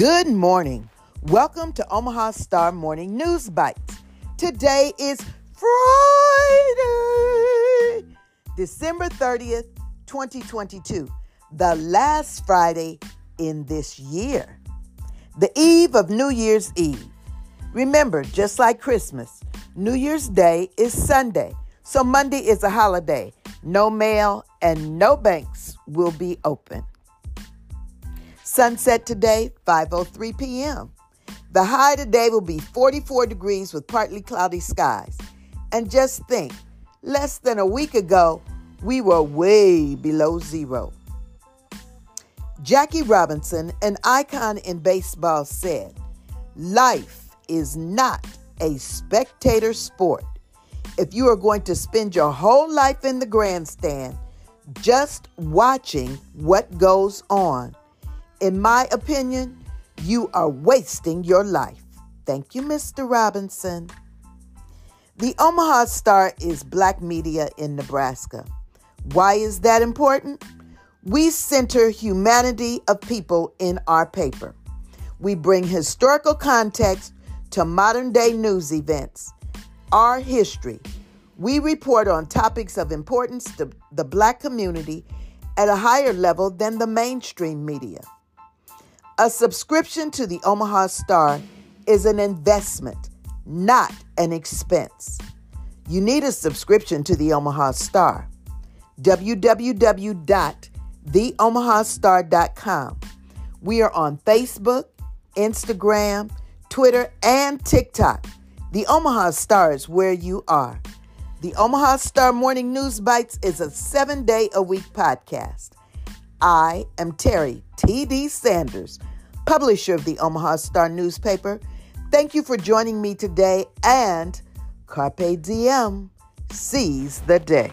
Good morning. Welcome to Omaha Star Morning News Bytes. Today is Friday, December 30th, 2022, the last Friday in this year, the eve of New Year's Eve. Remember, just like Christmas, New Year's Day is Sunday, so Monday is a holiday. No mail and no banks will be open. Sunset today, 5:03 p.m. The high today will be 44 degrees with partly cloudy skies. And just think, less than a week ago, we were way below zero. Jackie Robinson, an icon in baseball, said, Life is not a spectator sport. If you are going to spend your whole life in the grandstand just watching what goes on, in my opinion, you are wasting your life. Thank you, Mr. Robinson. The Omaha Star is black media in Nebraska. Why is that important? We center humanity of people in our paper. We bring historical context to modern day news events, our history. We report on topics of importance to the black community at a higher level than the mainstream media. A subscription to the Omaha Star is an investment, not an expense. You need a subscription to the Omaha Star. www.theomahastar.com. We are on Facebook, Instagram, Twitter, and TikTok. The Omaha Star is where you are. The Omaha Star Morning News Bytes is a seven day a week podcast. I am Terri T.D. Sanders publisher of the Omaha Star newspaper. Thank you for joining me today and Carpe Diem, seize the day.